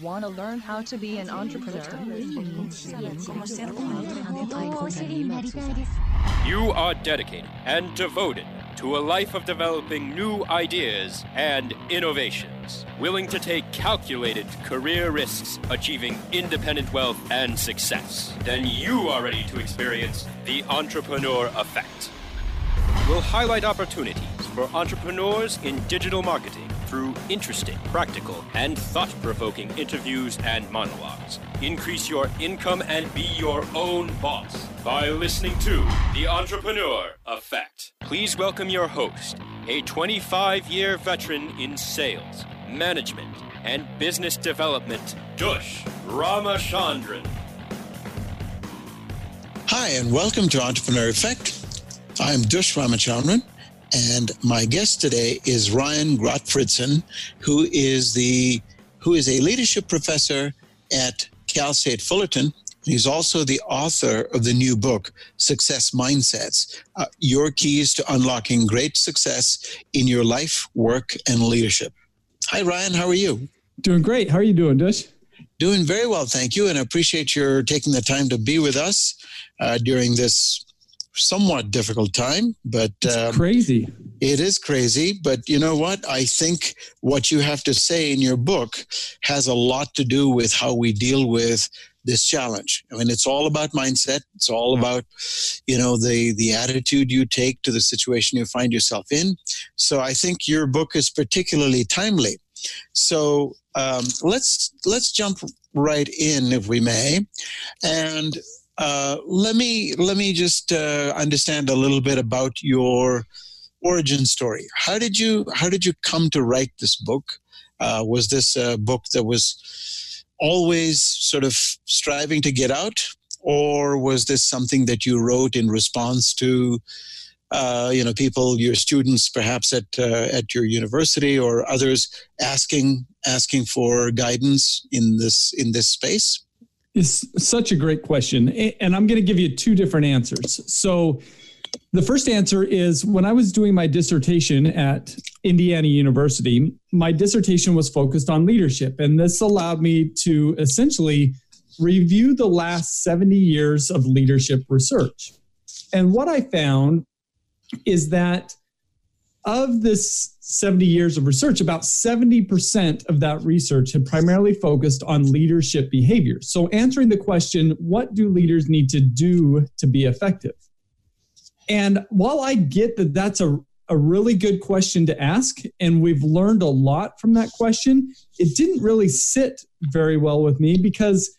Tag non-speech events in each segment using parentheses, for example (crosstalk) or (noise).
Want to learn how to be an entrepreneur? You are dedicated and devoted to a life of developing new ideas and innovations, willing to take calculated career risks, achieving independent wealth and success. Then you are ready to experience the entrepreneur effect. We'll highlight opportunities for entrepreneurs in digital marketing through interesting, practical, and thought provoking interviews and monologues. Increase your income and be your own boss by listening to The Entrepreneur Effect. Please welcome your host, a 25 year veteran in sales, management, and business development, Dush Ramachandran. Hi, and welcome to Entrepreneur Effect. I'm Dush Ramachandran. And my guest today is Ryan Gottfredson, who is the who is a leadership professor at Cal State Fullerton. He's also the author of the new book, Success Mindsets uh, Your Keys to Unlocking Great Success in Your Life, Work, and Leadership. Hi, Ryan. How are you? Doing great. How are you doing, Dush? Doing very well, thank you. And I appreciate your taking the time to be with us uh, during this somewhat difficult time, but um, crazy. It is crazy, but you know what? I think what you have to say in your book has a lot to do with how we deal with this challenge. I mean, it's all about mindset. It's all about, you know, the the attitude you take to the situation you find yourself in. So I think your book is particularly timely. So um, let's let's jump right in, if we may, and uh, let me let me just uh, understand a little bit about your origin story. How did you how did you come to write this book? Uh, was this a book that was always sort of striving to get out, or was this something that you wrote in response to? Uh, you know, people, your students, perhaps at uh, at your university or others, asking asking for guidance in this in this space. It's such a great question. And I'm going to give you two different answers. So, the first answer is when I was doing my dissertation at Indiana University, my dissertation was focused on leadership. And this allowed me to essentially review the last 70 years of leadership research. And what I found is that of this 70 years of research, about 70% of that research had primarily focused on leadership behavior. So, answering the question, what do leaders need to do to be effective? And while I get that that's a, a really good question to ask, and we've learned a lot from that question, it didn't really sit very well with me because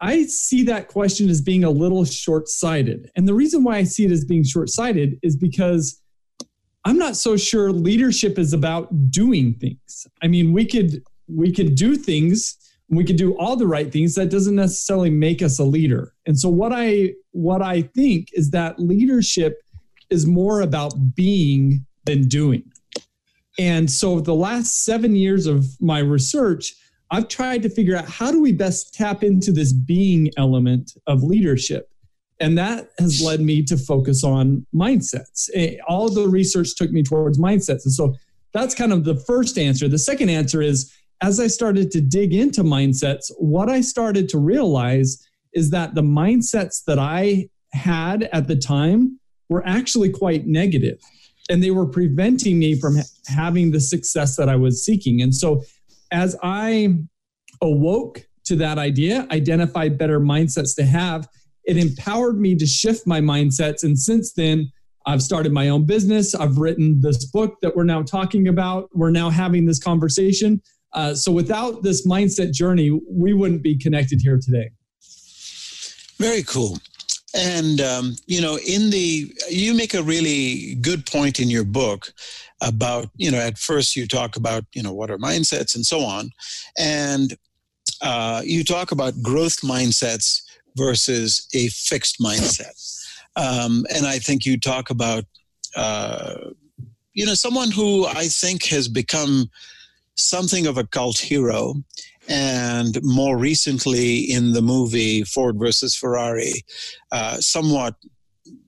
I see that question as being a little short sighted. And the reason why I see it as being short sighted is because I'm not so sure leadership is about doing things. I mean, we could we could do things, we could do all the right things. That doesn't necessarily make us a leader. And so what I what I think is that leadership is more about being than doing. And so the last 7 years of my research, I've tried to figure out how do we best tap into this being element of leadership. And that has led me to focus on mindsets. Eh, all the research took me towards mindsets. And so that's kind of the first answer. The second answer is as I started to dig into mindsets, what I started to realize is that the mindsets that I had at the time were actually quite negative and they were preventing me from having the success that I was seeking. And so as I awoke to that idea, identified better mindsets to have, it empowered me to shift my mindsets. And since then, I've started my own business. I've written this book that we're now talking about. We're now having this conversation. Uh, so without this mindset journey, we wouldn't be connected here today. Very cool. And, um, you know, in the, you make a really good point in your book about, you know, at first you talk about, you know, what are mindsets and so on. And uh, you talk about growth mindsets versus a fixed mindset. Um, and I think you talk about, uh, you know, someone who I think has become something of a cult hero and more recently in the movie Ford versus Ferrari, uh, somewhat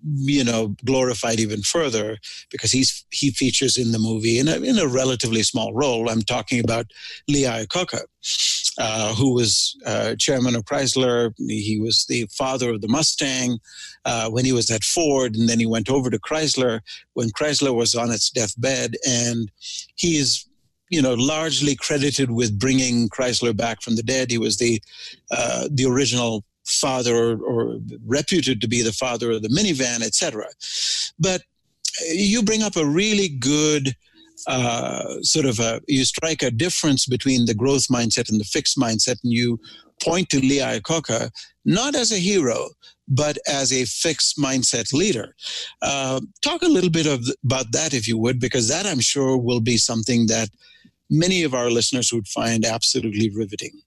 you know glorified even further because he's he features in the movie in a, in a relatively small role i'm talking about lee iacocca uh, who was uh, chairman of chrysler he was the father of the mustang uh, when he was at ford and then he went over to chrysler when chrysler was on its deathbed and he is you know, largely credited with bringing Chrysler back from the dead. He was the uh, the original father, or, or, reputed to be the father of the minivan, etc. But you bring up a really good uh, sort of a you strike a difference between the growth mindset and the fixed mindset, and you point to Lee Iacocca not as a hero, but as a fixed mindset leader. Uh, talk a little bit of, about that, if you would, because that I'm sure will be something that many of our listeners would find absolutely riveting.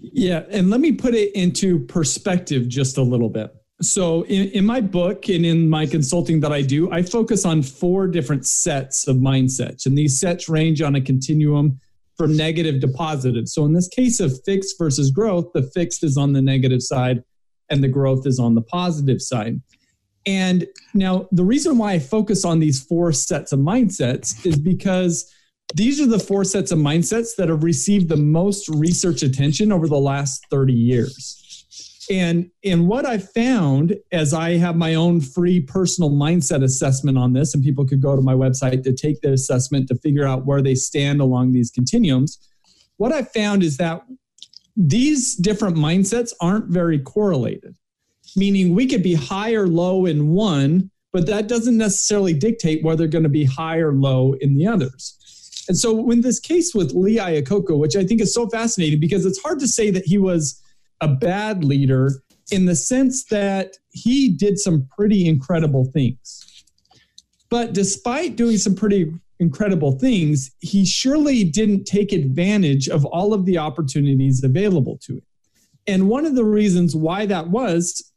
Yeah, and let me put it into perspective just a little bit. So, in, in, my book and in my consulting that I do, I focus on four different sets of mindsets. And these sets range on a continuum from negative to positive. So, in this case of fixed versus growth, the fixed is on the negative side and the growth is on the positive side. And now, the reason why I focus on these four sets of mindsets is because these are the four sets of mindsets that have received the most research attention over the last 30 years. And, and what I found as I have my own free personal mindset assessment on this, and people could go to my website to take the assessment to figure out where they stand along these continuums. What I found is that these different mindsets aren't very correlated, meaning we could be high or low in one, but that doesn't necessarily dictate whether they're going to be high or low in the others. And so, in this case with Lee Iacocca, which I think is so fascinating because it's hard to say that he was a bad leader in the sense that he did some pretty incredible things. But despite doing some pretty incredible things, he surely didn't take advantage of all of the opportunities available to him. And one of the reasons why that was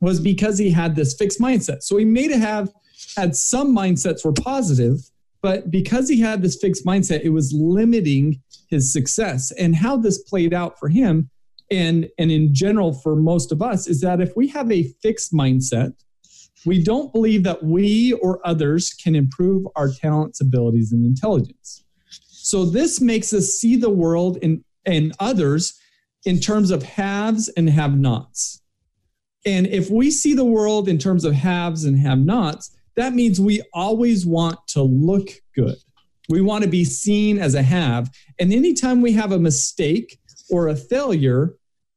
was because he had this fixed mindset. So he may have had some mindsets were positive, but because he had this fixed mindset, it was limiting his success. And how this played out for him, and, and in general for most of us, is that if we have a fixed mindset, we don't believe that we or others can improve our talents, abilities, and intelligence. So this makes us see the world and, and others in terms of haves and have nots. And if we see the world in terms of haves and have nots, that means we always want to look good. We want to be seen as a have. And anytime we have a mistake or a failure,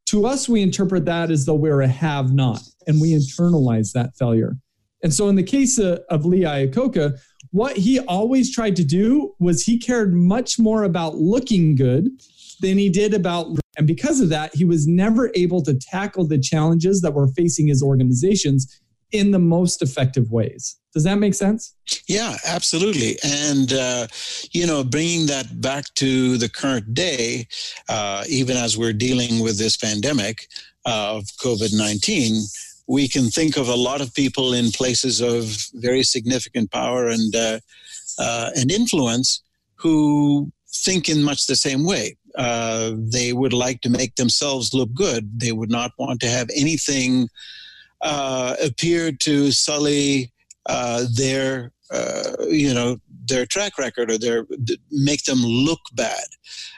to us, we interpret that as though we're a have not, and we internalize that failure. And so, in the case of, of Lee Iacocca, what he always tried to do was he cared much more about looking good than he did about. And because of that, he was never able to tackle the challenges that were facing his organizations in the most effective ways. Does that make sense? Yeah, absolutely. And, uh, you know, bringing that back to the current day, uh, even as we're dealing with this pandemic of COVID 19, we can think of a lot of people in places of very significant power and, uh, uh and influence who think in much the same way. Uh, they would like to make themselves look good. They would not want to have anything uh, appear to sully uh, their, uh, you know, their track record or their make them look bad.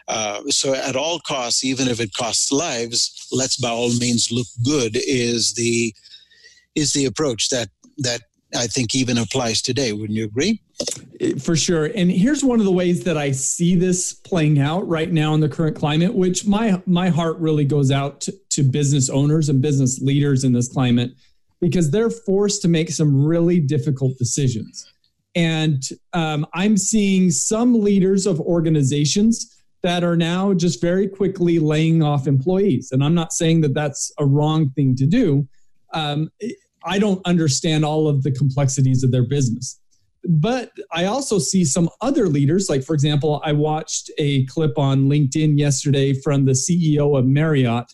Uh, so at all costs, even if it costs lives, let's by all means look good is the is the approach that that I think even applies today. Wouldn't you agree? For sure. And here's one of the ways that I see this playing out right now in the current climate, which my my heart really goes out to, to business owners and business leaders in this climate because they're forced to make some really difficult decisions. And um, I'm seeing some leaders of organizations that are now just very quickly laying off employees. And I'm not saying that that's a wrong thing to do. Um, I don't understand all of the complexities of their business. But I also see some other leaders, like, for example, I watched a clip on LinkedIn yesterday from the CEO of Marriott,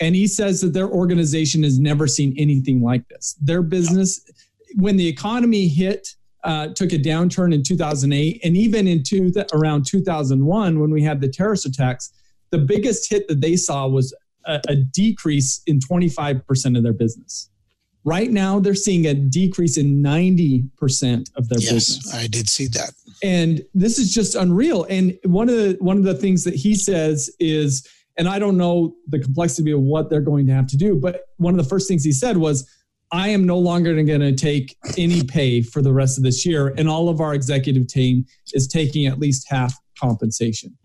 and he says that their organization has never seen anything like this. Their business, when the economy hit, uh, took a downturn in 2008, and even in two, around 2001, when we had the terrorist attacks, the biggest hit that they saw was a, a decrease in 25% of their business. Right now, they're seeing a decrease in 90% of their yes, business. I did see that. And this is just unreal. And one of the one of the things that he says is, and I don't know the complexity of what they're going to have to do, but one of the first things he said was, I am no longer going to take any pay for the rest of this year. And all of our executive team is taking at least half compensation.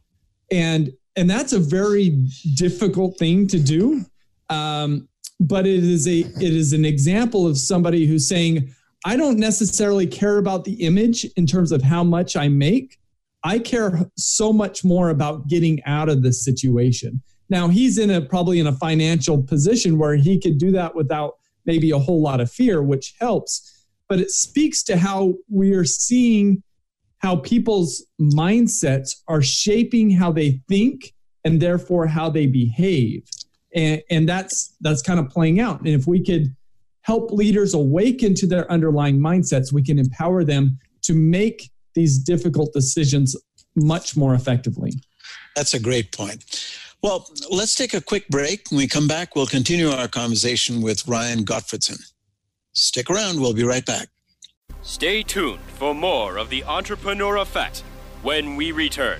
And and that's a very difficult thing to do. Um, but it is a it is an example of somebody who's saying i don't necessarily care about the image in terms of how much i make. I care so much more about getting out of this situation. Now he's in a probably in a financial position where he could do that without maybe a whole lot of fear which helps but it speaks to how we are seeing how people's mindsets are shaping how they think and therefore how they behave and, and that's that's kind of playing out. And if we could help leaders awaken to their underlying mindsets we can empower them to make these difficult decisions much more effectively. That's a great point. Well let's take a quick break. When we come back we'll continue our conversation with ryan gottfredson stick around. We'll be right back. Stay tuned for more of the entrepreneur effect when we return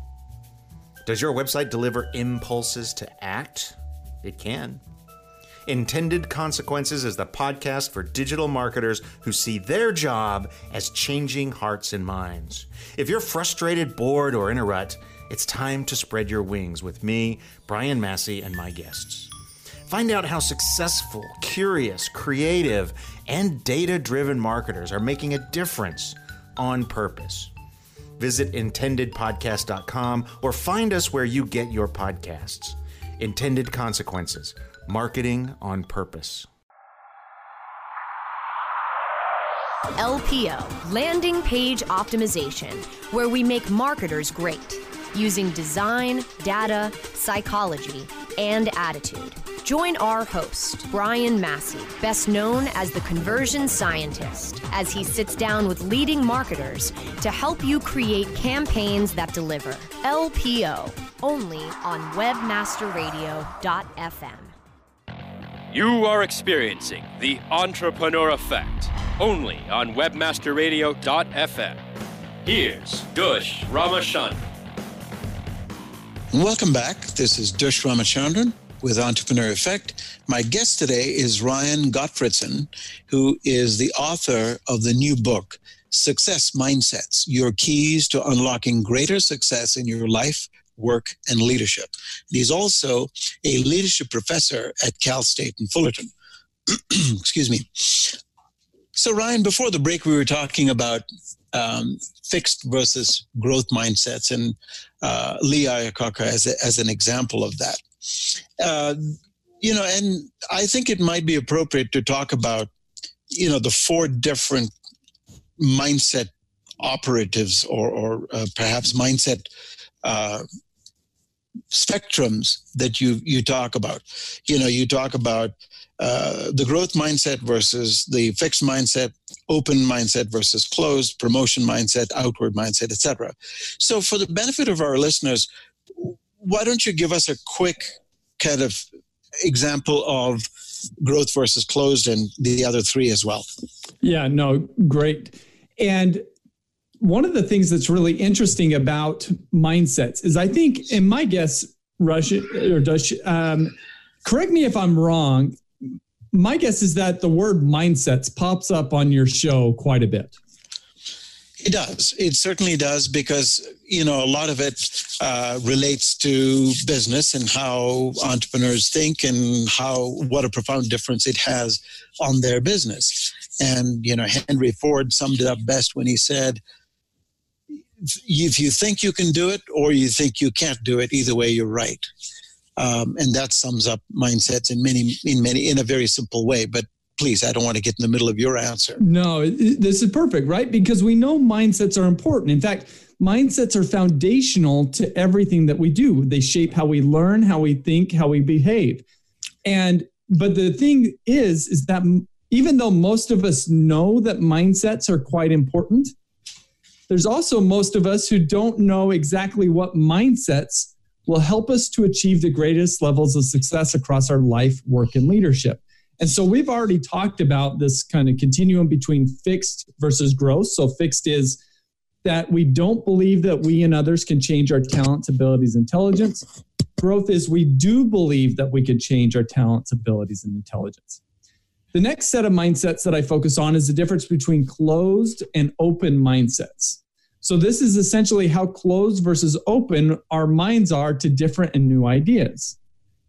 Does your website deliver impulses to act? It can. Intended Consequences is the podcast for digital marketers who see their job as changing hearts and minds. If you're frustrated, bored, or in a rut, it's time to spread your wings with me, Brian Massey, and my guests. Find out how successful, curious, creative, and data driven marketers are making a difference on purpose visit intendedpodcast.com or find us where you get your podcasts. Intended Consequences Marketing on Purpose. LPO, Landing Page Optimization, where we make marketers great using design, data, psychology, and attitude. Join our host, Brian Massey, best known as the conversion scientist, as he sits down with leading marketers to help you create campaigns that deliver. LPO, only on webmasterradio.fm. You are experiencing the entrepreneur effect only on webmasterradio.fm. Here's Dush Ramachandran. Welcome back. This is Dush Ramachandran with Entrepreneur Effect. My guest today is Ryan Gottfredson, who is the author of the new book, Success Mindsets Your Keys to Unlocking Greater Success in Your Life, Work, and Leadership. He's also a leadership professor at Cal State in Fullerton. (clears throat) Excuse me. So, Ryan, before the break, we were talking about um, fixed versus growth mindsets, and uh, Lee Iacocca as, a, as an example of that. Uh, you know, and I think it might be appropriate to talk about, you know, the four different mindset operatives or, or uh, perhaps mindset uh, spectrums that you you talk about. You know, you talk about uh, the growth mindset versus the fixed mindset, open mindset versus closed, promotion mindset, outward mindset, etc. So, for the benefit of our listeners, why don't you give us a quick kind of example of growth versus closed and the other three as well? Yeah, no, great. And one of the things that's really interesting about mindsets is I think, in my guess, Rush or Dush, um, correct me if I'm wrong my guess is that the word mindsets pops up on your show quite a bit. It does. It certainly does because you know a lot of it uh, relates to business and how entrepreneurs think and how what a profound difference it has on their business. And you know Henry Ford summed it up best when he said, "If you think you can do it or you think you can't do it, either way you're right." Um, and that sums up mindsets in many in many in a very simple way but please i don't want to get in the middle of your answer. No this is perfect right? Because we know mindsets are important. In fact mindsets are foundational to everything that we do. They shape how we learn how we think how we behave. And but the thing is is that even though most of us know that mindsets are quite important there's also most of us who don't know exactly what mindsets will help us to achieve the greatest levels of success across our life, work, and leadership. And so we've already talked about this kind of continuum between fixed versus growth. So, fixed is that we don't believe that we and others can change our talents, abilities, intelligence. Growth is we do believe that we can change our talents, abilities, and intelligence. The next set of mindsets that I focus on is the difference between closed and open mindsets. So this is essentially how closed versus open our minds are to different and new ideas.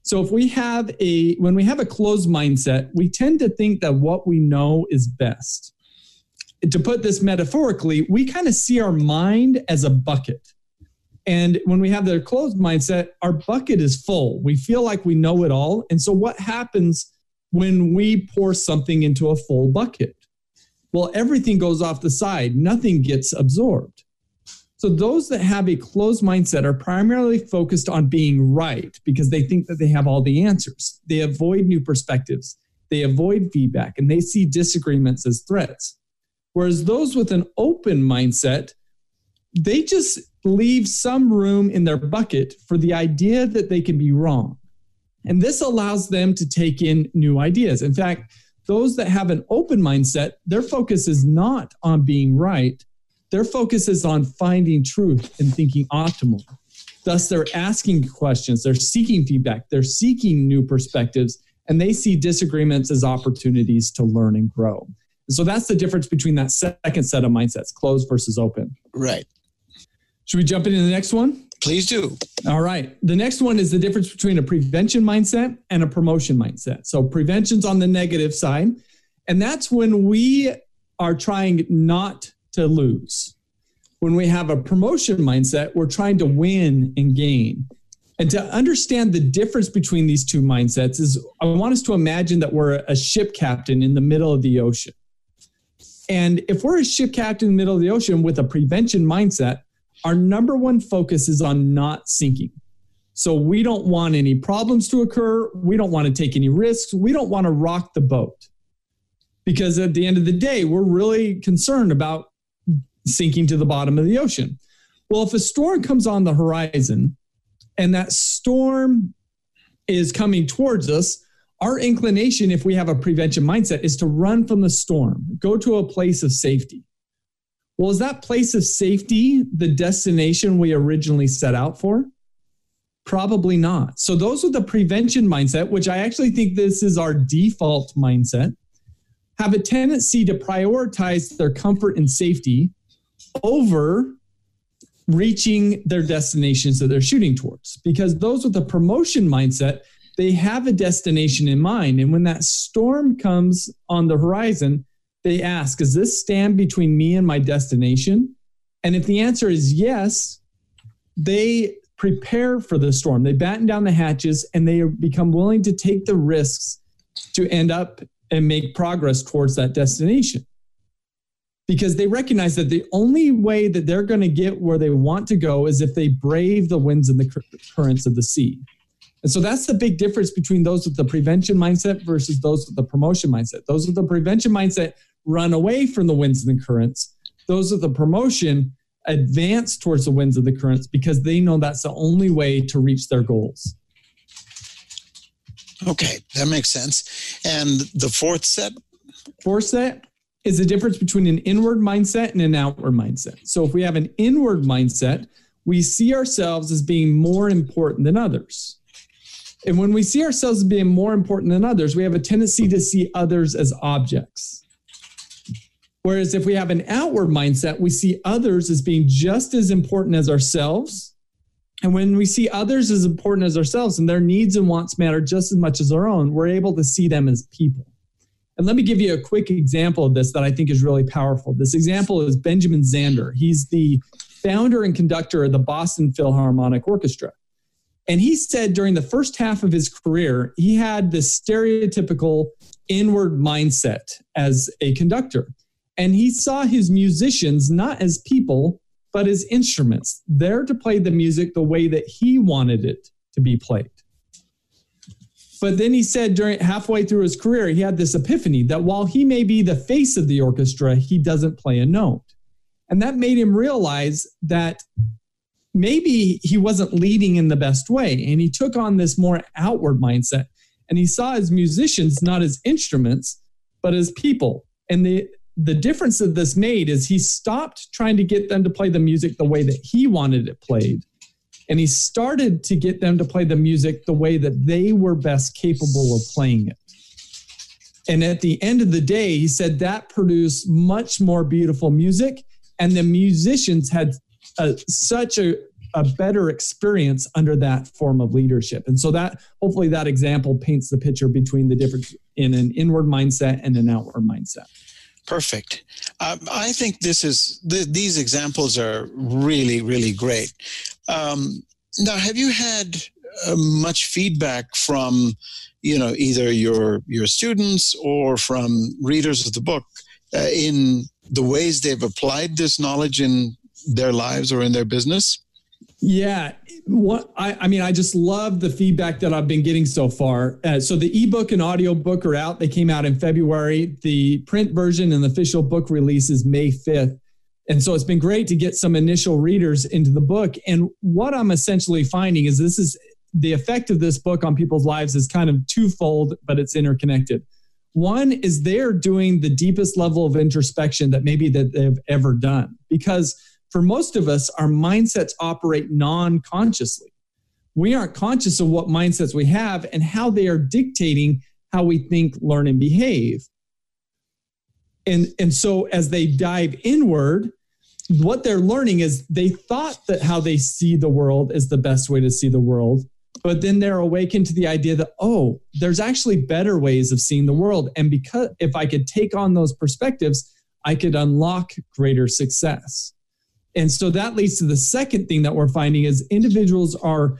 So if we have a when we have a closed mindset, we tend to think that what we know is best. To put this metaphorically, we kind of see our mind as a bucket. And when we have the closed mindset, our bucket is full. We feel like we know it all. And so what happens when we pour something into a full bucket? Well, everything goes off the side, nothing gets absorbed. So, those that have a closed mindset are primarily focused on being right because they think that they have all the answers. They avoid new perspectives, they avoid feedback, and they see disagreements as threats. Whereas those with an open mindset, they just leave some room in their bucket for the idea that they can be wrong. And this allows them to take in new ideas. In fact, those that have an open mindset, their focus is not on being right. Their focus is on finding truth and thinking optimal. Thus, they're asking questions, they're seeking feedback, they're seeking new perspectives, and they see disagreements as opportunities to learn and grow. so that's the difference between that second set of mindsets, closed versus open. Right. Should we jump into the next one? Please do. All right. The next one is the difference between a prevention mindset and a promotion mindset. So, prevention's on the negative side. And that's when we are trying not to lose. When we have a promotion mindset, we're trying to win and gain. And to understand the difference between these two mindsets is I want us to imagine that we're a ship captain in the middle of the ocean. And if we're a ship captain in the middle of the ocean with a prevention mindset, our number one focus is on not sinking. So we don't want any problems to occur. We don't want to take any risks. We don't want to rock the boat. Because at the end of the day, we're really concerned about sinking to the bottom of the ocean. Well, if a storm comes on the horizon and that storm is coming towards us, our inclination, if we have a prevention mindset, is to run from the storm, go to a place of safety. Well, is that place of safety the destination we originally set out for? Probably not. So, those with the prevention mindset, which I actually think this is our default mindset, have a tendency to prioritize their comfort and safety over reaching their destinations that they're shooting towards. Because those with a promotion mindset, they have a destination in mind. And when that storm comes on the horizon, they ask, Does this stand between me and my destination? And if the answer is yes, they prepare for the storm. They batten down the hatches and they become willing to take the risks to end up and make progress towards that destination. Because they recognize that the only way that they're going to get where they want to go is if they brave the winds and the currents of the sea. And so that's the big difference between those with the prevention mindset versus those with the promotion mindset. Those with the prevention mindset run away from the winds and the currents. Those with the promotion advance towards the winds of the currents because they know that's the only way to reach their goals. Okay, that makes sense. And the fourth set? Fourth set is the difference between an inward mindset and an outward mindset. So if we have an inward mindset, we see ourselves as being more important than others. And when we see ourselves as being more important than others, we have a tendency to see others as objects. Whereas if we have an outward mindset, we see others as being just as important as ourselves. And when we see others as important as ourselves and their needs and wants matter just as much as our own, we're able to see them as people. And let me give you a quick example of this that I think is really powerful. This example is Benjamin Zander. He's the founder and conductor of the Boston Philharmonic Orchestra. And he said during the first half of his career, he had this stereotypical inward mindset as a conductor. And he saw his musicians not as people, but as instruments, there to play the music the way that he wanted it to be played. But then he said during halfway through his career, he had this epiphany that while he may be the face of the orchestra, he doesn't play a note. And that made him realize that maybe he wasn't leading in the best way. And he took on this more outward mindset. And he saw his musicians not as instruments, but as people. And the the difference that this made is he stopped trying to get them to play the music the way that he wanted it played. And he started to get them to play the music the way that they were best capable of playing it. And at the end of the day, he said that produced much more beautiful music. And the musicians had a, such a, a better experience under that form of leadership. And so that hopefully that example paints the picture between the difference in an inward mindset and an outward mindset. Perfect. Um, I think this is th- these examples are really really great. Um, now, have you had uh, much feedback from you know either your your students or from readers of the book uh, in the ways they've applied this knowledge in their lives or in their business? Yeah, what I, I mean, I just love the feedback that I've been getting so far. Uh, so the ebook and audiobook are out. They came out in February. The print version and the official book release is May 5th. And so it's been great to get some initial readers into the book. And what I'm essentially finding is this is the effect of this book on people's lives is kind of twofold, but it's interconnected. One is they're doing the deepest level of introspection that maybe that they've ever done because for most of us, our mindsets operate non consciously. We aren't conscious of what mindsets we have and how they are dictating how we think, learn, and behave. And, and so as they dive inward, what they're learning is they thought that how they see the world is the best way to see the world. But then they're awakened to the idea that, oh, there's actually better ways of seeing the world. And because if I could take on those perspectives, I could unlock greater success. And so that leads to the second thing that we're finding is individuals are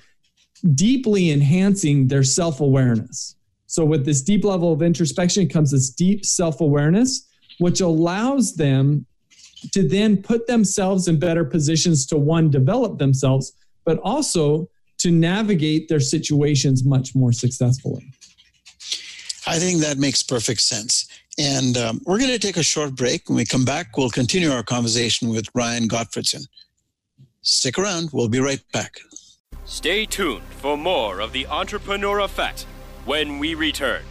deeply enhancing their self-awareness. So with this deep level of introspection comes this deep self-awareness which allows them to then put themselves in better positions to one develop themselves but also to navigate their situations much more successfully. I think that makes perfect sense. And um, we're going to take a short break. When we come back, we'll continue our conversation with Ryan Gottfredson. Stick around, we'll be right back. Stay tuned for more of the Entrepreneur Effect when we return.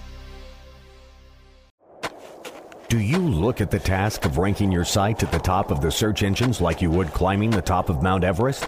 Do you look at the task of ranking your site at the top of the search engines like you would climbing the top of Mount Everest?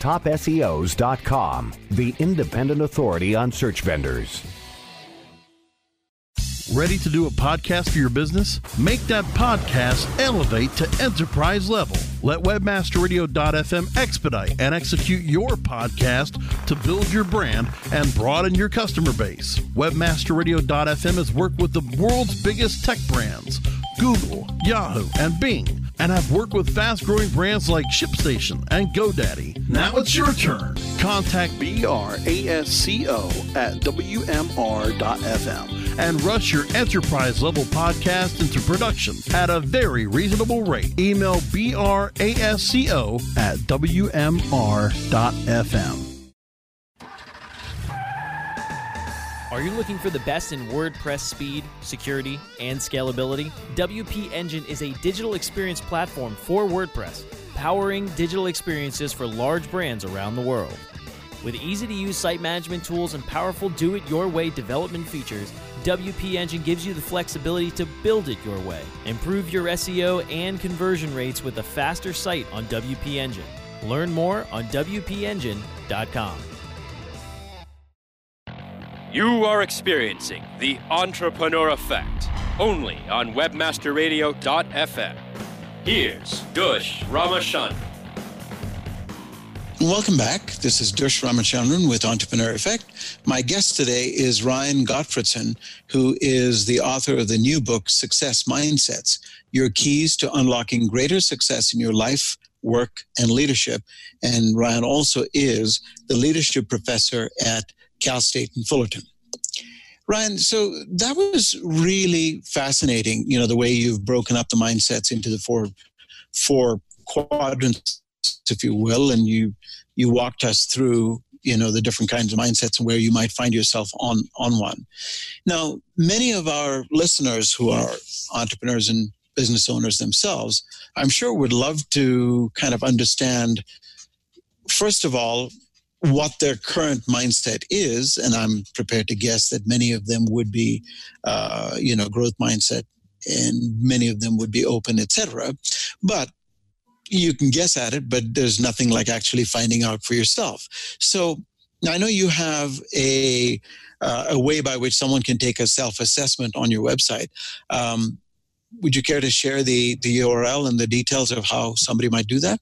TopSEOs.com, the independent authority on search vendors. Ready to do a podcast for your business? Make that podcast elevate to enterprise level. Let webmasterradio.fm expedite and execute your podcast to build your brand and broaden your customer base. Webmasterradio.fm has worked with the world's biggest tech brands, Google, Yahoo, and Bing, and have worked with fast growing brands like ShipStation and GoDaddy. Now it's your turn. Contact BRASCO at WMR.fm and rush your enterprise level podcast into production at a very reasonable rate. Email brasco at wmr.fm. Are you looking for the best in WordPress speed, security, and scalability? WP Engine is a digital experience platform for WordPress, powering digital experiences for large brands around the world. With easy to use site management tools and powerful do it your way development features, WP Engine gives you the flexibility to build it your way. Improve your SEO and conversion rates with a faster site on WP Engine. Learn more on WPEngine.com. You are experiencing the Entrepreneur Effect only on WebmasterRadio.fm. Here's Dush Ramachandran. Welcome back. This is Dush Ramachandran with Entrepreneur Effect. My guest today is Ryan Gottfredson, who is the author of the new book, Success Mindsets Your Keys to Unlocking Greater Success in Your Life, Work, and Leadership. And Ryan also is the leadership professor at Cal State in Fullerton. Ryan, so that was really fascinating, you know, the way you've broken up the mindsets into the four four quadrants if you will, and you you walked us through you know the different kinds of mindsets and where you might find yourself on on one. Now, many of our listeners who are entrepreneurs and business owners themselves, I'm sure would love to kind of understand first of all what their current mindset is, and I'm prepared to guess that many of them would be, uh, you know, growth mindset, and many of them would be open, etc. But you can guess at it, but there's nothing like actually finding out for yourself. So I know you have a uh, a way by which someone can take a self assessment on your website. Um, would you care to share the the URL and the details of how somebody might do that?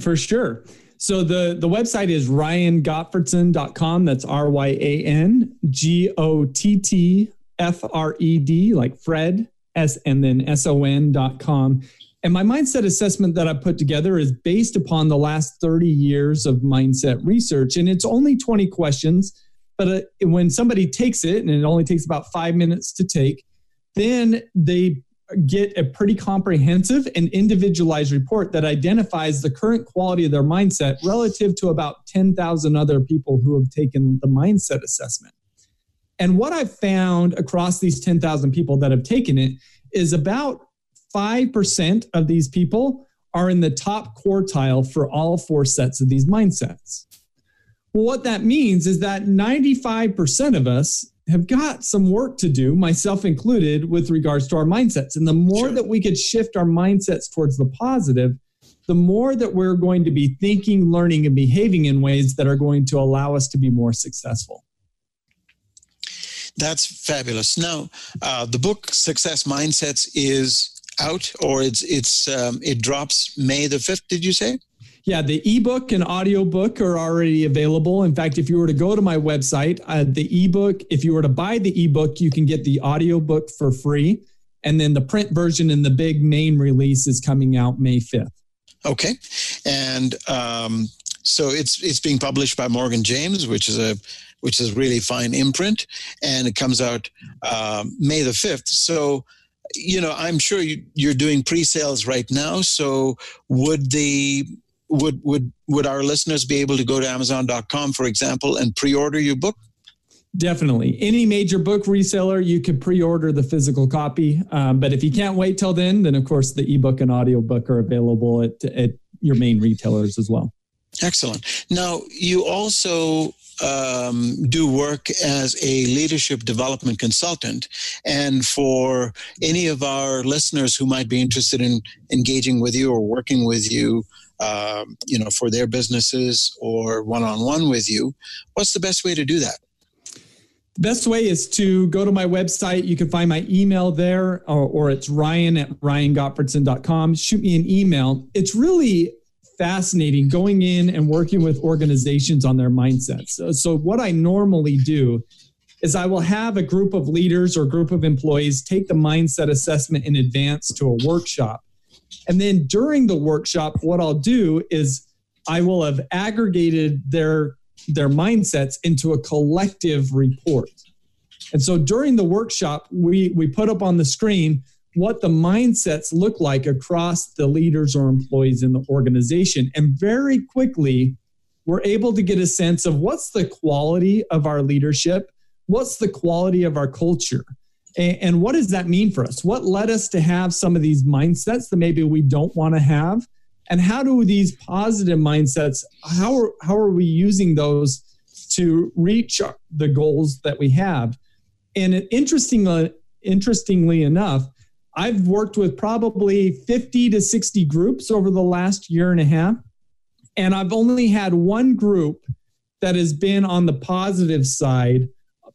For sure. So the, the website is ryangottfredson.com. That's R Y A N G O T T F R E D, like Fred, S and then S O N.com. And my mindset assessment that I put together is based upon the last 30 years of mindset research. And it's only 20 questions. But uh, when somebody takes it, and it only takes about five minutes to take, then they get a pretty comprehensive and individualized report that identifies the current quality of their mindset relative to about 10,000 other people who have taken the mindset assessment. And what I've found across these 10,000 people that have taken it is about 5% of these people are in the top quartile for all four sets of these mindsets. Well, what that means is that 95% of us have got some work to do, myself included, with regards to our mindsets. And the more sure. that we could shift our mindsets towards the positive, the more that we're going to be thinking, learning, and behaving in ways that are going to allow us to be more successful. That's fabulous. Now, uh, the book Success Mindsets is out, or it's it's um, it drops May the fifth. Did you say? Yeah, the ebook and audiobook are already available. In fact, if you were to go to my website, uh, the ebook, if you were to buy the ebook, you can get the audiobook for free. And then the print version and the big main release is coming out May 5th. Okay. And um, so it's it's being published by Morgan James, which is a which is really fine imprint, and it comes out um, May the 5th. So you know, I'm sure you, you're doing pre-sales right now. So would the would would would our listeners be able to go to amazon.com for example and pre-order your book? Definitely. Any major book reseller you could pre-order the physical copy um, but if you can't wait till then then of course the ebook and audiobook are available at, at your main retailers as well. Excellent. Now you also um, do work as a leadership development consultant. And for any of our listeners who might be interested in engaging with you or working with you, um, you know, for their businesses or one-on-one with you, what's the best way to do that? The best way is to go to my website. You can find my email there, or, or it's ryan at ryangottfredson.com. Shoot me an email. It's really fascinating going in and working with organizations on their mindsets. So, so, what I normally do is I will have a group of leaders or group of employees take the mindset assessment in advance to a workshop. And then during the workshop, what I'll do is I will have aggregated their their mindsets into a collective report. And so during the workshop, we we put up on the screen what the mindsets look like across the leaders or employees in the organization. And very quickly, we're able to get a sense of what's the quality of our leadership, what's the quality of our culture, and, and what does that mean for us? What led us to have some of these mindsets that maybe we don't want to have? And how do these positive mindsets, how are, how are we using those to reach the goals that we have? And interestingly, interestingly enough, I've worked with probably 50 to 60 groups over the last year and a half. And I've only had one group that has been on the positive side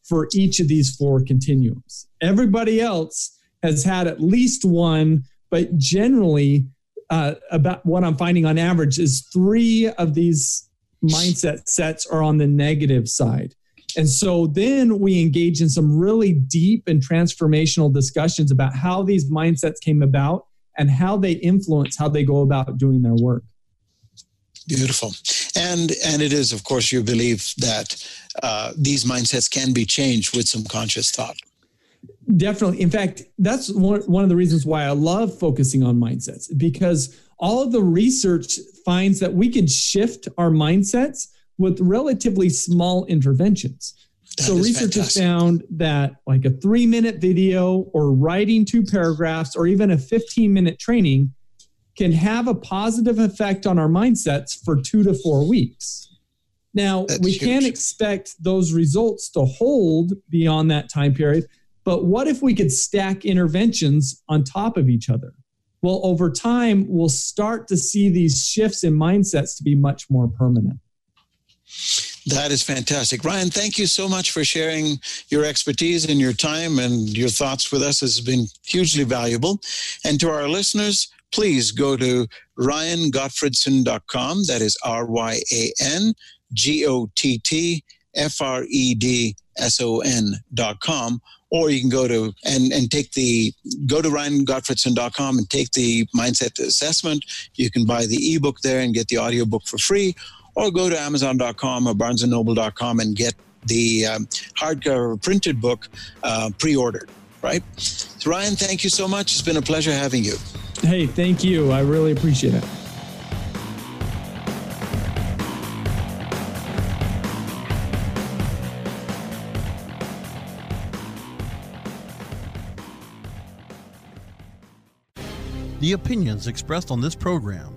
for each of these four continuums. Everybody else has had at least one, but generally, uh, about what I'm finding on average is three of these mindset sets are on the negative side. And so then we engage in some really deep and transformational discussions about how these mindsets came about and how they influence how they go about doing their work. Beautiful, and and it is, of course, your belief that uh, these mindsets can be changed with some conscious thought. Definitely. In fact, that's one, one of the reasons why I love focusing on mindsets because all of the research finds that we can shift our mindsets with relatively small interventions. That so research fantastic. has found that like a three minute video or writing two paragraphs or even a 15 minute training can have a positive effect on our mindsets for two to four weeks. Now, That's we huge. can't expect those results to hold beyond that time period, but what if we could stack interventions on top of each other? Well, over time, we'll start to see these shifts in mindsets to be much more permanent. That is fantastic. Ryan, thank you so much for sharing your expertise and your time and your thoughts with us. This has been hugely valuable. And to our listeners, please go to ryangottfredson.com. That is R Y A N G O T T F R E D S O N.com. Or you can go to and, and take the go to ryangottfredson.com and take the mindset assessment. You can buy the ebook there and get the audiobook for free or go to Amazon.com or BarnesandNoble.com and get the um, hardcover printed book uh, pre-ordered. Right, so Ryan, thank you so much. It's been a pleasure having you. Hey, thank you. I really appreciate it. The opinions expressed on this program